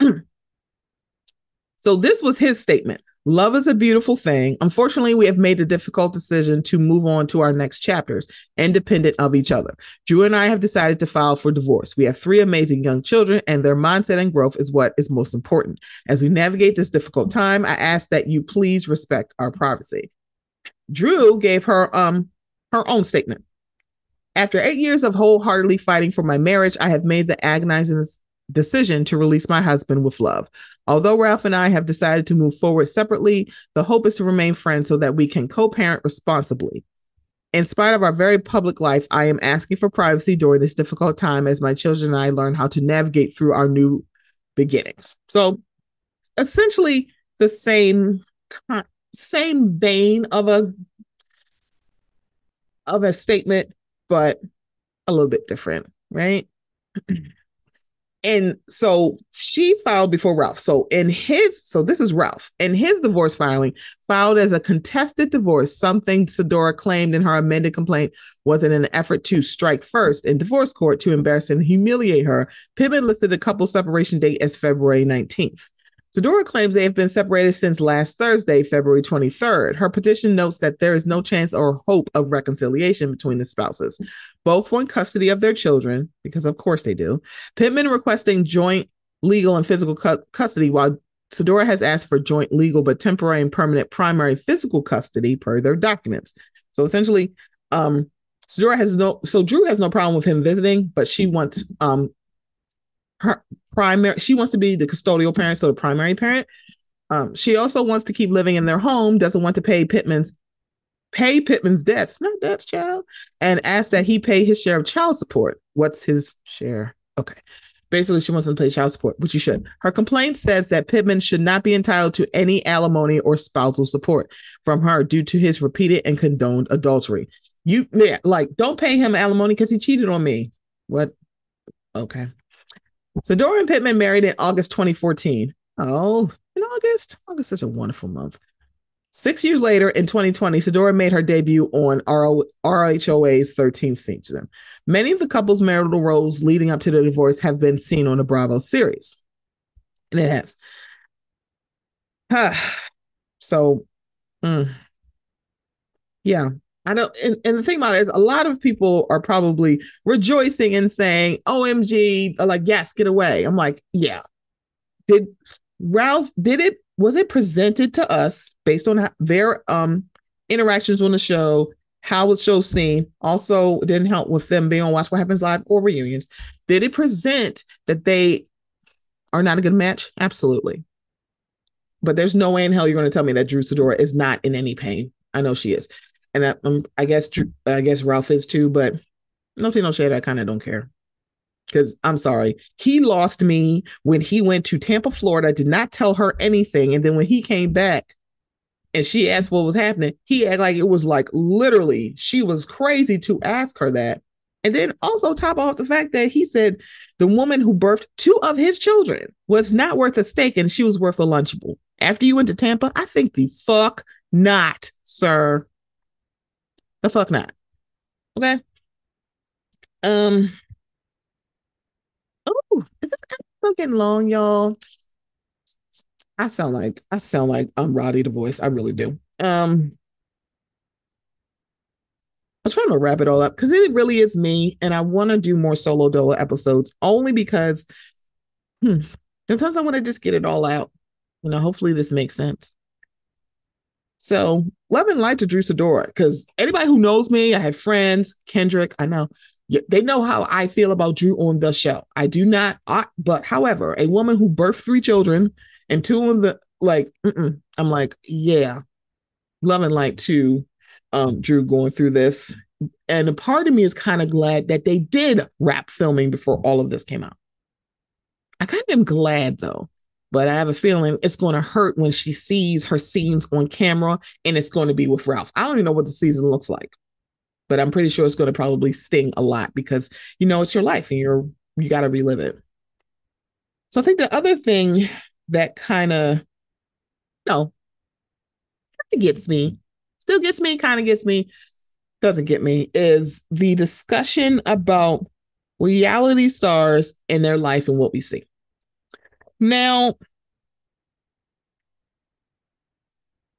Speaker 1: so this was his statement. Love is a beautiful thing. Unfortunately, we have made the difficult decision to move on to our next chapters, independent of each other. Drew and I have decided to file for divorce. We have three amazing young children, and their mindset and growth is what is most important. As we navigate this difficult time, I ask that you please respect our privacy. Drew gave her um her own statement. After eight years of wholeheartedly fighting for my marriage, I have made the agonizing decision to release my husband with love. Although Ralph and I have decided to move forward separately, the hope is to remain friends so that we can co parent responsibly. In spite of our very public life, I am asking for privacy during this difficult time as my children and I learn how to navigate through our new beginnings. So, essentially, the same same vein of a of a statement but a little bit different, right? and so she filed before Ralph. So in his, so this is Ralph. In his divorce filing, filed as a contested divorce, something Sidora claimed in her amended complaint was in an effort to strike first in divorce court to embarrass and humiliate her. Pittman listed the couple's separation date as February 19th. Sidora claims they have been separated since last Thursday, February 23rd. Her petition notes that there is no chance or hope of reconciliation between the spouses. Both want custody of their children, because of course they do. Pittman requesting joint legal and physical cu- custody, while Sidora has asked for joint legal but temporary and permanent primary physical custody per their documents. So essentially, um, Sidora has no, so Drew has no problem with him visiting, but she wants um her primary she wants to be the custodial parent so the primary parent. Um, she also wants to keep living in their home doesn't want to pay pittman's pay pittman's debts not debts child and ask that he pay his share of child support. What's his share? Okay. Basically she wants him to pay child support which you should. Her complaint says that pittman should not be entitled to any alimony or spousal support from her due to his repeated and condoned adultery. You yeah like don't pay him alimony because he cheated on me. What? Okay Dora and Pittman married in August 2014. Oh, in August? August is such a wonderful month. Six years later, in 2020, Sidora made her debut on RHOA's 13th season. Many of the couple's marital roles leading up to the divorce have been seen on the Bravo series. And it has. so, mm, yeah, I don't. And, and the thing about it is, a lot of people are probably rejoicing and saying, OMG, like, yes, get away. I'm like, yeah. Did Ralph, did it was it presented to us based on their um interactions on the show how the show seen also didn't help with them being on watch what happens live or reunions did it present that they are not a good match absolutely but there's no way in hell you're going to tell me that drew sidora is not in any pain i know she is and I, um, I guess i guess ralph is too but no tea no shade i kind of don't care because I'm sorry, he lost me when he went to Tampa, Florida, did not tell her anything. And then when he came back and she asked what was happening, he acted like it was like literally she was crazy to ask her that. And then also top off the fact that he said the woman who birthed two of his children was not worth a steak and she was worth a lunchable. After you went to Tampa, I think the fuck not, sir. The fuck not. Okay. Um, Oh, is this episode getting long, y'all? I sound like I sound like I'm Roddy the voice. I really do. Um, I'm trying to wrap it all up because it really is me, and I want to do more solo dolo episodes only because hmm, sometimes I want to just get it all out. You know, hopefully this makes sense. So, love and light to Drew Sidora because anybody who knows me, I have friends, Kendrick, I know they know how I feel about Drew on the show. I do not, I, but however, a woman who birthed three children and two of the like, I'm like, yeah, love and light to um, Drew going through this. And a part of me is kind of glad that they did wrap filming before all of this came out. I kind of am glad though, but I have a feeling it's going to hurt when she sees her scenes on camera and it's going to be with Ralph. I don't even know what the season looks like but I'm pretty sure it's going to probably sting a lot because you know it's your life and you're you got to relive it. So I think the other thing that kind of, you know, gets me, still gets me, kind of gets me, doesn't get me, is the discussion about reality stars and their life and what we see. Now,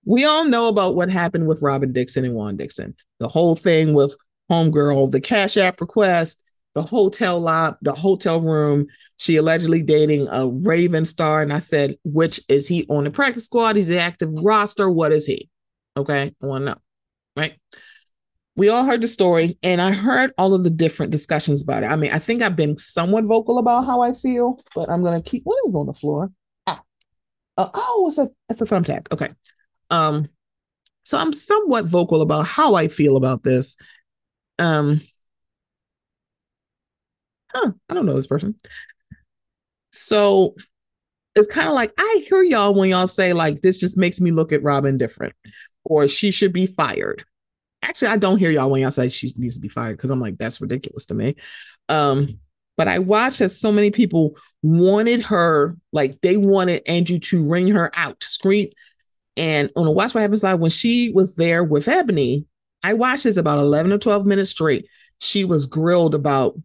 Speaker 1: we all know about what happened with Robin Dixon and Juan Dixon. The whole thing with Homegirl, the Cash App request, the hotel lot, the hotel room. She allegedly dating a Raven star. And I said, which is he on the practice squad? He's the active roster. What is he? Okay. I want to know. Right. We all heard the story, and I heard all of the different discussions about it. I mean, I think I've been somewhat vocal about how I feel, but I'm gonna keep what is on the floor. Ah. Uh, oh, it's a it's a thumbtack. Okay. Um, so I'm somewhat vocal about how I feel about this. Um, huh, I don't know this person. So it's kind of like I hear y'all when y'all say like this just makes me look at Robin different, or she should be fired. Actually, I don't hear y'all when y'all say she needs to be fired because I'm like that's ridiculous to me. Um, but I watched as so many people wanted her, like they wanted Andrew to ring her out, scream, and on the Watch What Happens Live, when she was there with Ebony, I watched this about 11 or 12 minutes straight. She was grilled about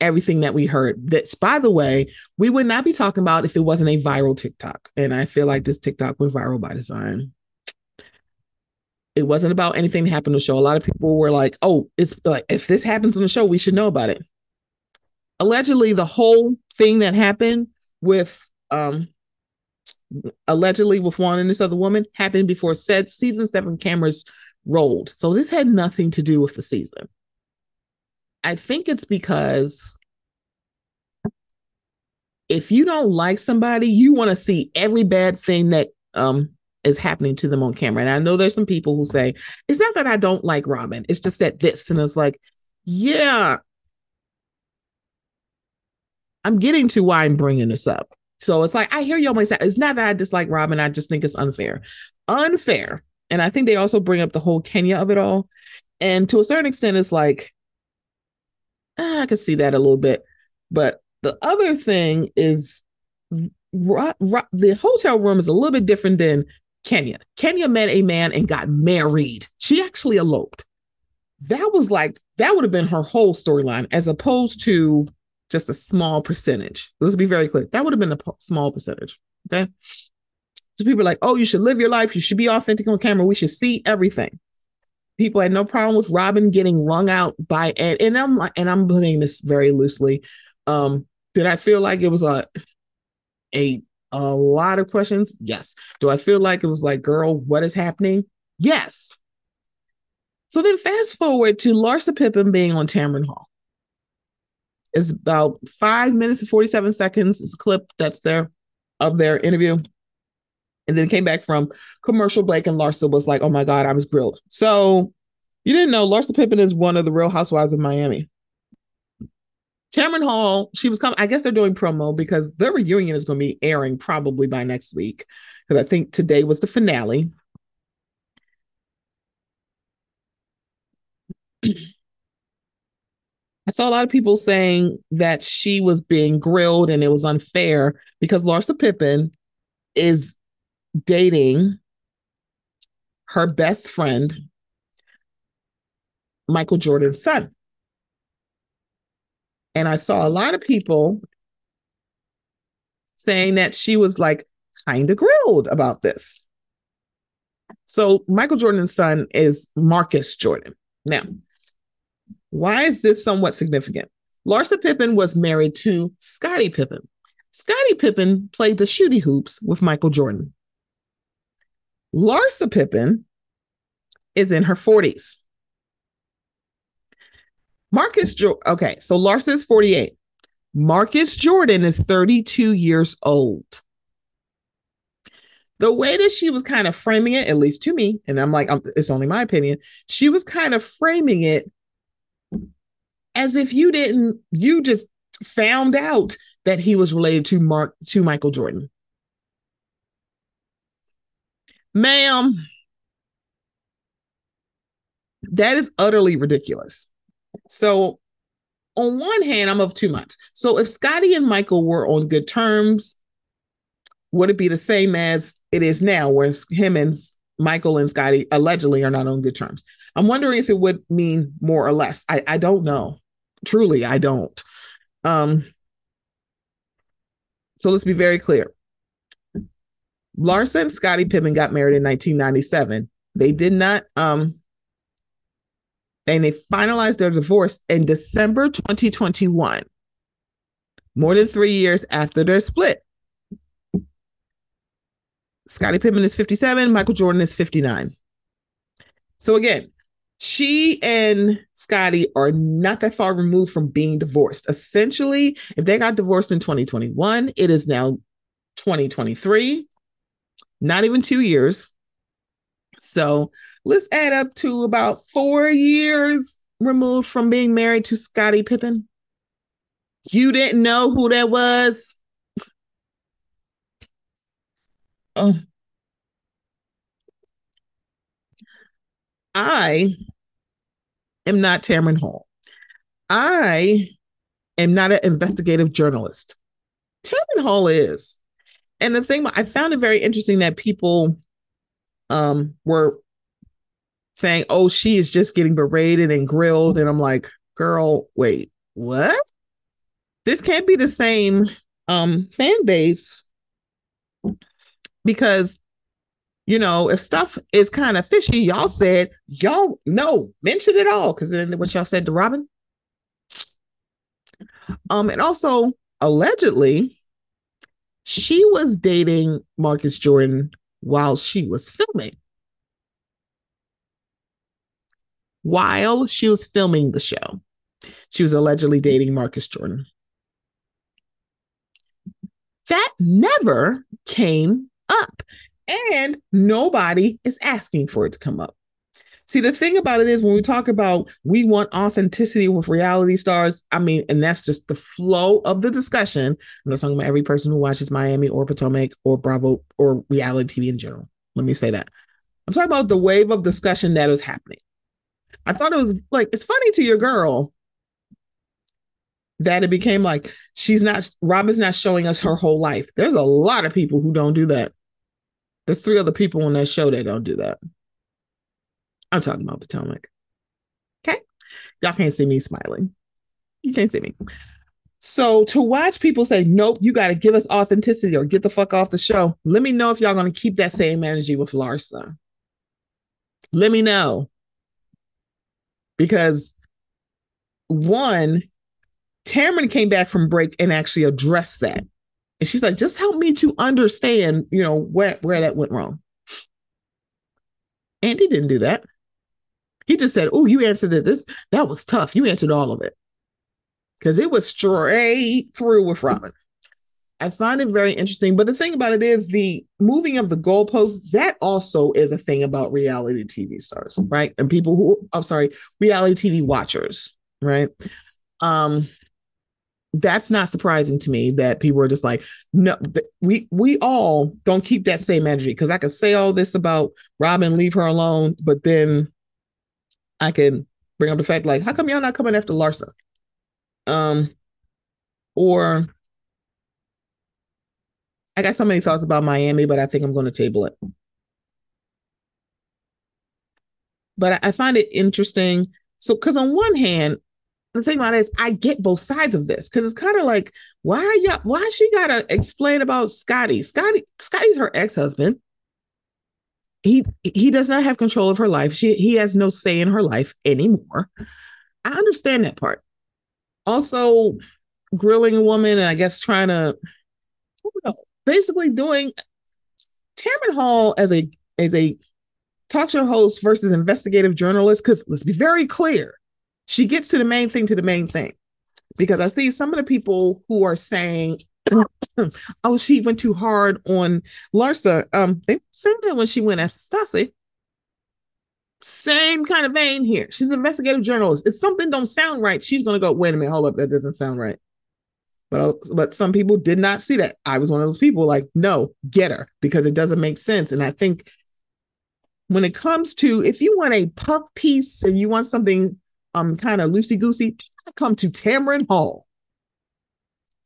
Speaker 1: everything that we heard. That's, by the way, we would not be talking about if it wasn't a viral TikTok. And I feel like this TikTok went viral by design. It wasn't about anything that happened on the show. A lot of people were like, oh, it's like, if this happens on the show, we should know about it. Allegedly, the whole thing that happened with um, allegedly with Juan and this other woman happened before said season seven cameras rolled. So this had nothing to do with the season. I think it's because if you don't like somebody, you want to see every bad thing that um is happening to them on camera. And I know there's some people who say, it's not that I don't like Robin, it's just that this. And it's like, yeah, I'm getting to why I'm bringing this up. So it's like I hear you always say it's not that I dislike Robin, I just think it's unfair. Unfair. And I think they also bring up the whole Kenya of it all. And to a certain extent, it's like ah, I could see that a little bit. But The other thing is the hotel room is a little bit different than Kenya. Kenya met a man and got married. She actually eloped. That was like, that would have been her whole storyline as opposed to just a small percentage. Let's be very clear. That would have been a small percentage. Okay. So people are like, oh, you should live your life. You should be authentic on camera. We should see everything. People had no problem with Robin getting wrung out by Ed. And I'm like, and I'm putting this very loosely. Um, did I feel like it was a a a lot of questions? Yes. Do I feel like it was like, girl, what is happening? Yes. So then fast forward to Larsa Pippen being on Tamron Hall. It's about five minutes and 47 seconds. It's a clip that's there of their interview. And then came back from commercial break, and Larsa was like, Oh my God, I was grilled. So you didn't know Larsa Pippen is one of the real housewives of Miami. Tamron Hall, she was coming. I guess they're doing promo because their reunion is going to be airing probably by next week. Because I think today was the finale. I saw a lot of people saying that she was being grilled and it was unfair because Larsa Pippen is dating her best friend, Michael Jordan's son. And I saw a lot of people saying that she was like kind of grilled about this. So Michael Jordan's son is Marcus Jordan. Now, why is this somewhat significant? Larsa Pippen was married to Scottie Pippen. Scottie Pippen played the shooty hoops with Michael Jordan. Larsa Pippen is in her 40s. Marcus Jordan. Okay, so Larsa is 48. Marcus Jordan is 32 years old. The way that she was kind of framing it, at least to me, and I'm like, I'm, it's only my opinion, she was kind of framing it as if you didn't, you just found out that he was related to Mark to Michael Jordan. Ma'am, that is utterly ridiculous. So, on one hand, I'm of two minds. So, if Scottie and Michael were on good terms, would it be the same as it is now, where him and Michael and Scottie allegedly are not on good terms? I'm wondering if it would mean more or less. I, I don't know. Truly, I don't. Um, so let's be very clear. Larsa and Scottie Pippen got married in 1997. They did not um and they finalized their divorce in December 2021, more than three years after their split. Scottie Pippen is 57, Michael Jordan is 59. So again, she and Scottie are not that far removed from being divorced. Essentially, if they got divorced in 2021, it is now 2023, not even two years. So let's add up to about four years removed from being married to Scottie Pippen. You didn't know who that was? Oh. I am not Tamron Hall. I am not an investigative journalist. Tamron Hall is. And the thing I found it very interesting that people um were saying, "Oh, she is just getting berated and grilled," and I'm like, "Girl, wait, what? This can't be the same um fan base because." You know, if stuff is kind of fishy, y'all said y'all no mention it all because then what y'all said to Robin. Um, and also allegedly, she was dating Marcus Jordan while she was filming. While she was filming the show, she was allegedly dating Marcus Jordan. That never came up, and nobody is asking for it to come up. See, the thing about it is when we talk about we want authenticity with reality stars, I mean, and that's just the flow of the discussion. I'm not talking about every person who watches Miami or Potomac or Bravo or reality TV in general. Let me say that. I'm talking about the wave of discussion that is happening. I thought it was like, it's funny to your girl that it became like she's not Robin's not showing us her whole life. There's a lot of people who don't do that. There's three other people on that show that don't do that. I'm talking about Potomac. Okay. Y'all can't see me smiling. You can't see me. So to watch people say, nope, you got to give us authenticity or get the fuck off the show. Let me know if y'all going to keep that same energy with Larsa. Let me know. Because one, Tamron came back from break and actually addressed that. And she's like, just help me to understand, you know, where, where that went wrong. Andy didn't do that. He just said, Oh, you answered it. This that was tough. You answered all of it. Because it was straight through with Robin. I find it very interesting. But the thing about it is the moving of the goalposts, that also is a thing about reality TV stars, right? And people who I'm sorry, reality TV watchers, right? Um, that's not surprising to me that people are just like, no, we we all don't keep that same energy because I could say all this about Robin, leave her alone, but then I can bring up the fact like, how come y'all not coming after Larsa? Um, or I got so many thoughts about Miami, but I think I'm going to table it. But I find it interesting. So, because on one hand, the thing about it is I get both sides of this because it's kind of like, why you why she gotta explain about Scottie? Scottie, Scottie's her ex-husband. He he does not have control of her life. She he has no say in her life anymore. I understand that part. Also, grilling a woman and I guess trying to know, basically doing Tamron Hall as a as a talk show host versus investigative journalist, because let's be very clear she gets to the main thing to the main thing. Because I see some of the people who are saying, oh, she went too hard on Larsa. Um, they said when she went after Stassi. Same kind of vein here. She's an investigative journalist. If something don't sound right, she's gonna go, wait a minute, hold up, that doesn't sound right. But uh, but some people did not see that. I was one of those people like, no, get her because it doesn't make sense. And I think when it comes to if you want a puff piece and you want something um kind of loosey goosey, come to Tamron Hall.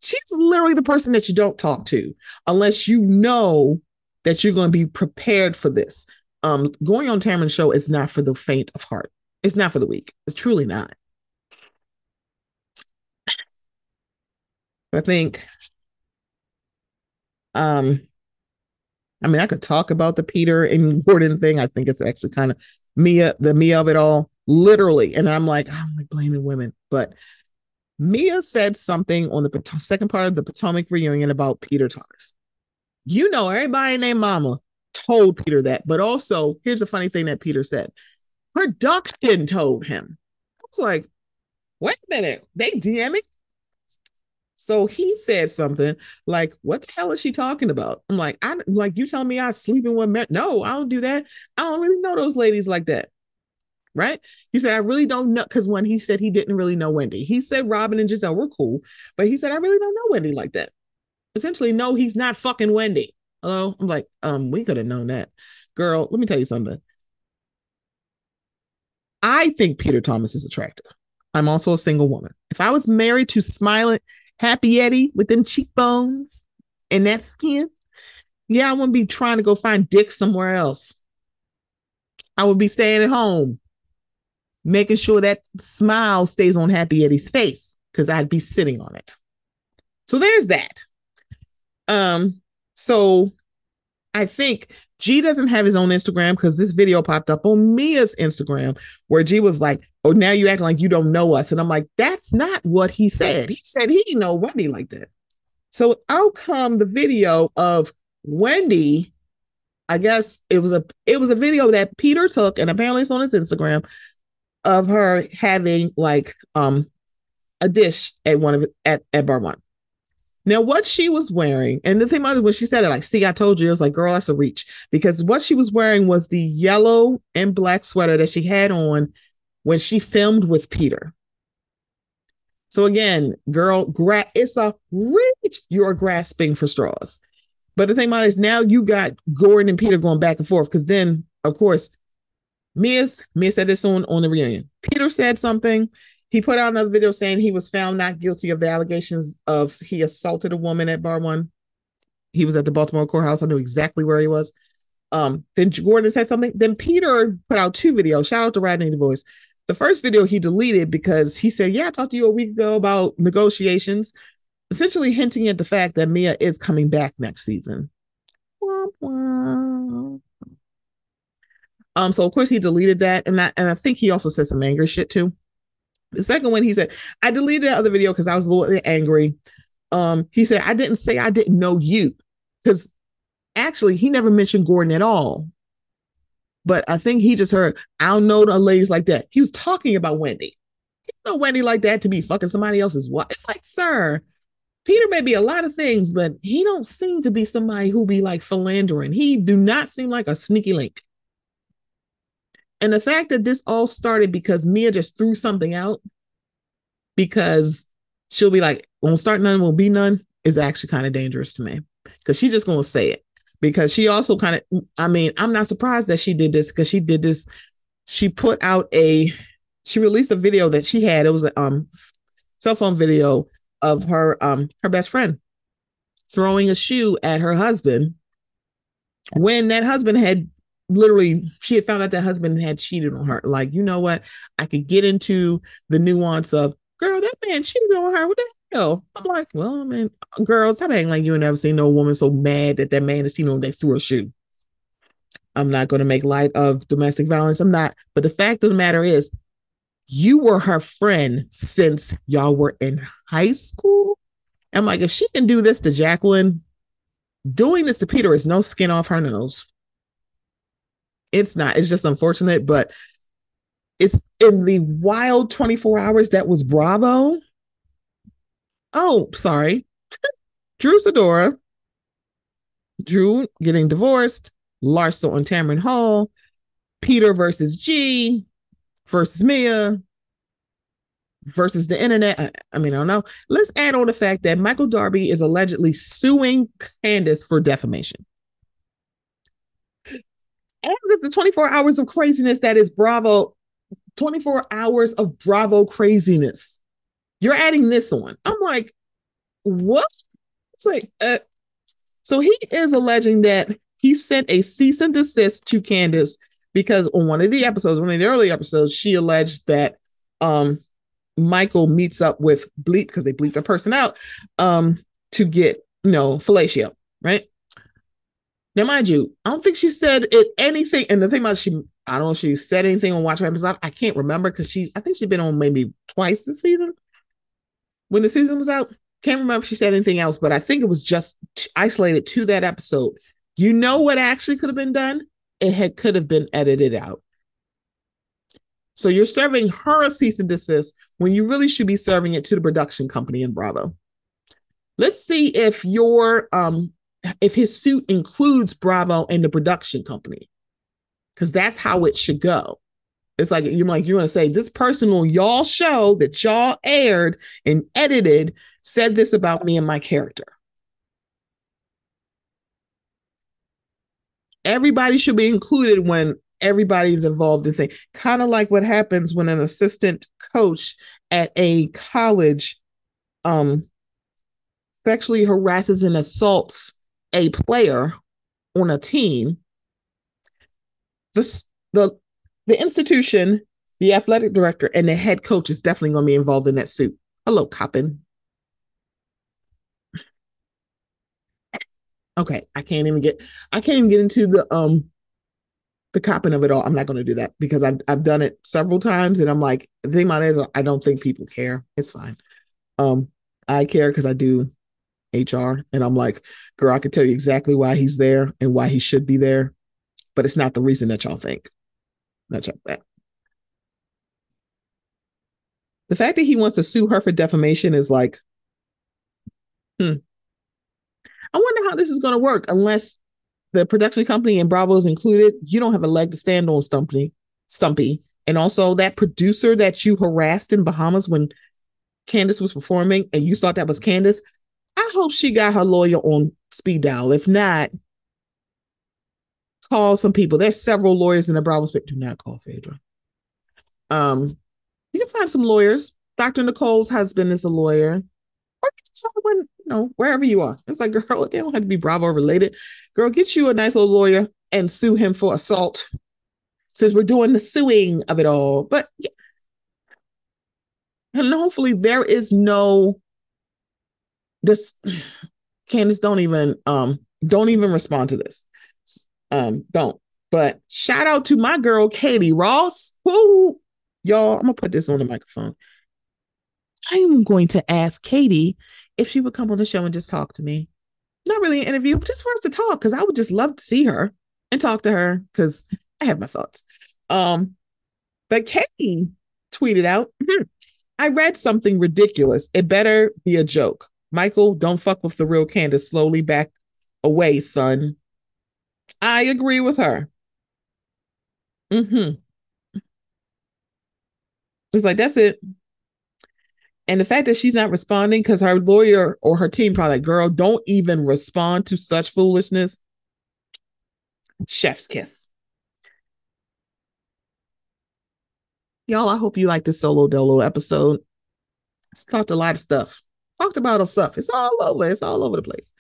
Speaker 1: She's literally the person that you don't talk to unless you know that you're going to be prepared for this. Um, going on Tamron's show is not for the faint of heart. It's not for the weak. It's truly not. I think um I mean I could talk about the Peter and Gordon thing. I think it's actually kind of Mia, the Mia of it all literally. And I'm like, I'm like blaming women, but Mia said something on the second part of the Potomac reunion about Peter Thomas. You know, everybody named Mama told Peter that, but also here's a funny thing that Peter said. Production told him. I was like, wait a minute, they DMing. So he said something like, "What the hell is she talking about?" I'm like, "I like you telling me I sleep in one bed? No, I don't do that. I don't really know those ladies like that." Right? He said, I really don't know. Because when he said he didn't really know Wendy, he said Robin and Gizelle were cool, but he said, I really don't know Wendy like that. Essentially, no, he's not fucking Wendy. Hello? I'm like, um, we could have known that. Girl, let me tell you something. I think Peter Thomas is attractive. I'm also a single woman. If I was married to smiling, happy Eddie with them cheekbones and that skin, yeah, I wouldn't be trying to go find dick somewhere else. I would be staying at home making sure that smile stays on Happy Eddie's face because I'd be sitting on it. So there's that. Um, so I think G doesn't have his own Instagram because this video popped up on Mia's Instagram where G was like, Oh, now you acting like you don't know us. And I'm like, that's not what he said. He said he didn't know Wendy like that. So out come the video of Wendy. I guess it was a it was a video that Peter took, and apparently it's on his Instagram of her having like um a dish at one of at, at bar one. Now, what she was wearing, and the thing about it when she said it, like, see, I told you, it was like, girl, that's a reach. Because what she was wearing was the yellow and black sweater that she had on when she filmed with Peter. So again, girl, gra- it's a reach. You're grasping for straws. But the thing about it is now you got Gordon and Peter going back and forth because then, of course, Mia, Mia said this on, on the reunion. Peter said something. he put out another video saying he was found not guilty of the allegations of he assaulted a woman at bar one. He was at the Baltimore courthouse. I knew exactly where he was. Um, then Gordon said something. Then Peter put out two videos. Shout out to Rodney the Voice. The first video he deleted because he said, Yeah, I talked to you a week ago about negotiations, essentially hinting at the fact that Mia is coming back next season. Womp womp. Um, so of course he deleted that, and that, and I think he also said some angry shit too. The second one, he said, I deleted that other video because I was a little angry. Um, he said, I didn't say I didn't know you. Because actually, he never mentioned Gordon at all. But I think he just heard, I don't know the ladies like that. He was talking about Wendy. You know Wendy like that to be fucking somebody else's wife. It's like, sir, Peter may be a lot of things, but he don't seem to be somebody who be like philandering. He do not seem like a sneaky link. And the fact that this all started because Mia just threw something out because she'll be like, won't start none, won't be none, is actually kind of dangerous to me. Because she's just gonna say it. Because she also kind of, I mean, I'm not surprised that she did this because she did this. She put out a, she released a video that she had. It was a um cell phone video of her um her best friend throwing a shoe at her husband when that husband had literally she had found out that husband had cheated on her. Like you know what? I could get into the nuance of girl that man cheated on her. What the hell? I'm like well i mean girls stop acting like you ain't never seen no woman so mad that that man is cheating on that through a shoe. I'm not going to make light of domestic violence. I'm not. But the fact of the matter is you were her friend since y'all were in high school. I'm like if she can do this to jacqueline doing this to peter is no skin off her nose it's not. It's just unfortunate, but it's in the wild 24 hours that was Bravo. Oh, sorry. Drew Sidora, Drew getting divorced, Larsa on Tamron Hall, Peter versus G versus Mia versus the internet. I, I, mean, I don't know. Let's add on the fact that Michael Darby is allegedly suing Candiace for defamation after the 24 hours of craziness that is Bravo, 24 hours of Bravo craziness, you're adding this on. I'm like, what? It's like, uh, so he is alleging that he sent a cease and desist to Candiace because on one of the episodes, one of the early episodes, she alleged that um Michael meets up with Bleep because they bleep their person out um to get you know fellatio, right? Now, mind you, I don't think she said it anything. And the thing about she, I don't know if she said anything on Watch What Live. I can't remember because she's, I think she's been on maybe twice this season. When the season was out, can't remember if she said anything else, but I think it was just t- isolated to that episode. You know what actually could have been done? It had could have been edited out. So you're serving her a cease and desist when you really should be serving it to the production company in Bravo. Let's see if your um if his suit includes Bravo and the production company, because that's how it should go. It's like you're like you want to say this person on y'all show that y'all aired and edited said this about me and my character. Everybody should be included when everybody's involved in things. Kind of like what happens when an assistant coach at a college um sexually harasses and assaults a player on a team, this the the institution, the athletic director, and the head coach is definitely going to be involved in that suit. Hello, Coppin. Okay, I can't even get I can't even get into the um the Coppin of it all. I'm not going to do that because I've I've done it several times, and I'm like the thing about it is I don't think people care. It's fine. Um, I care because I do HR. And I'm like, girl, I can tell you exactly why he's there and why he should be there, but it's not the reason that y'all think. Not y'all that. The fact that he wants to sue her for defamation is like, hmm. I wonder how this is going to work unless the production company and Bravo is included. You don't have a leg to stand on, Stumpy. Stumpy. And also that producer that you harassed in Bahamas when Candiace was performing and you thought that was Candiace, I hope she got her lawyer on speed dial. If not, call some people. There's several lawyers in the Bravo Spectrum. Do not call Phaedra. Um, you can find some lawyers Dr. Nicole's husband is a lawyer. Or just you know, wherever you are. It's like, girl, they don't have to be Bravo related. Girl, get you a nice little lawyer and sue him for assault. Since we're doing the suing of it all. But yeah. And hopefully there is no this Candiace, don't even um don't even respond to this. Um, don't. But shout out to my girl Katie Rost. Who y'all, I'm gonna put this on the microphone. I'm going to ask Katie if she would come on the show and just talk to me. Not really an interview, just for us to talk, because I would just love to see her and talk to her because I have my thoughts. Um, but Katie tweeted out, hmm, I read something ridiculous. It better be a joke. Michael, don't fuck with the real Candiace. Slowly back away, son. I agree with her. Mm-hmm. It's like, that's it. And the fact that she's not responding because her lawyer or her team probably like, girl, don't even respond to such foolishness. Chef's kiss. Y'all, I hope you like this solo dolo episode. It's talked a lot of stuff. Talked about a stuff. It's all over. It's all over the place.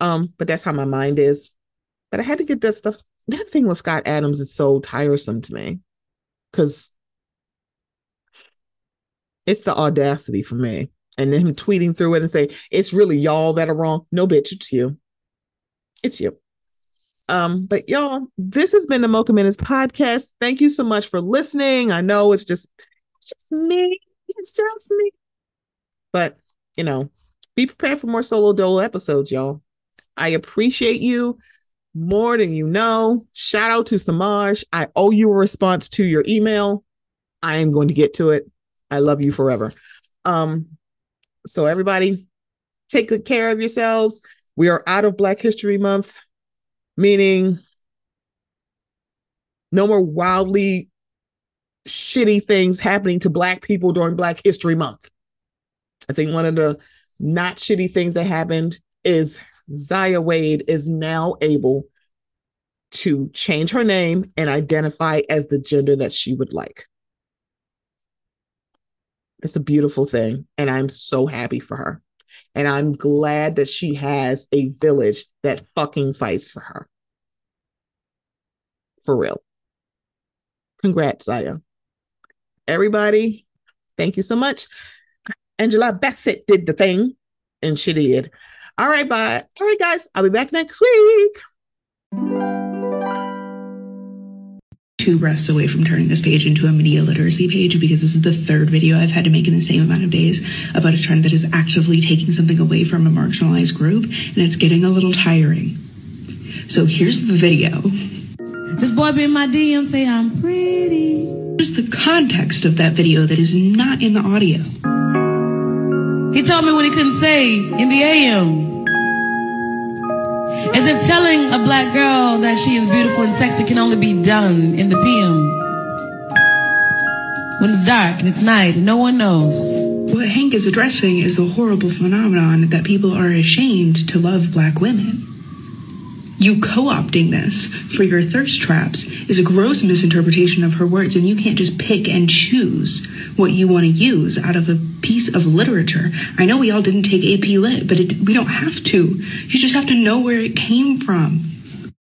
Speaker 1: Um, but that's how my mind is. But I had to get that stuff. That thing with Scott Adams is so tiresome to me. Cause it's the audacity for me. And then him tweeting through it and say, it's really y'all that are wrong. No, bitch, it's you. It's you. Um, but y'all, this has been the Mocha Minutes podcast. Thank you so much for listening. I know it's just, it's just me. It's just me. But you know, be prepared for more solo dolo episodes, y'all. I appreciate you more than you know. Shout out to Samaj. I owe you a response to your email. I am going to get to it. I love you forever. Um, so everybody, take good care of yourselves. We are out of Black History Month, meaning no more wildly shitty things happening to Black people during Black History Month. I think one of the not shitty things that happened is Zaya Wade is now able to change her name and identify as the gender that she would like. It's a beautiful thing. And I'm so happy for her. And I'm glad that she has a village that fucking fights for her. For real. Congrats, Zaya. Everybody, thank you so much. Angela Bassett did the thing, and she did. All right, bye. All right, guys, I'll be back next week.
Speaker 2: Two breaths away from turning this page into a media literacy page because this is the third video I've had to make in the same amount of days about a trend that is actively taking something away from a marginalized group, and it's getting a little tiring. So here's the video.
Speaker 3: This boy be in my DM say I'm pretty.
Speaker 2: Here's the context of that video that is not in the audio.
Speaker 3: He told me what he couldn't say in the AM. As if telling a black girl that she is beautiful and sexy can only be done in the PM. When it's dark and it's night no one knows.
Speaker 2: What Hank is addressing is the horrible phenomenon that people are ashamed to love black women. You co opting this for your thirst traps is a gross misinterpretation of her words, and you can't just pick and choose what you want to use out of a piece of literature. I know we all didn't take AP Lit, but it, we don't have to. You just have to know where it came from.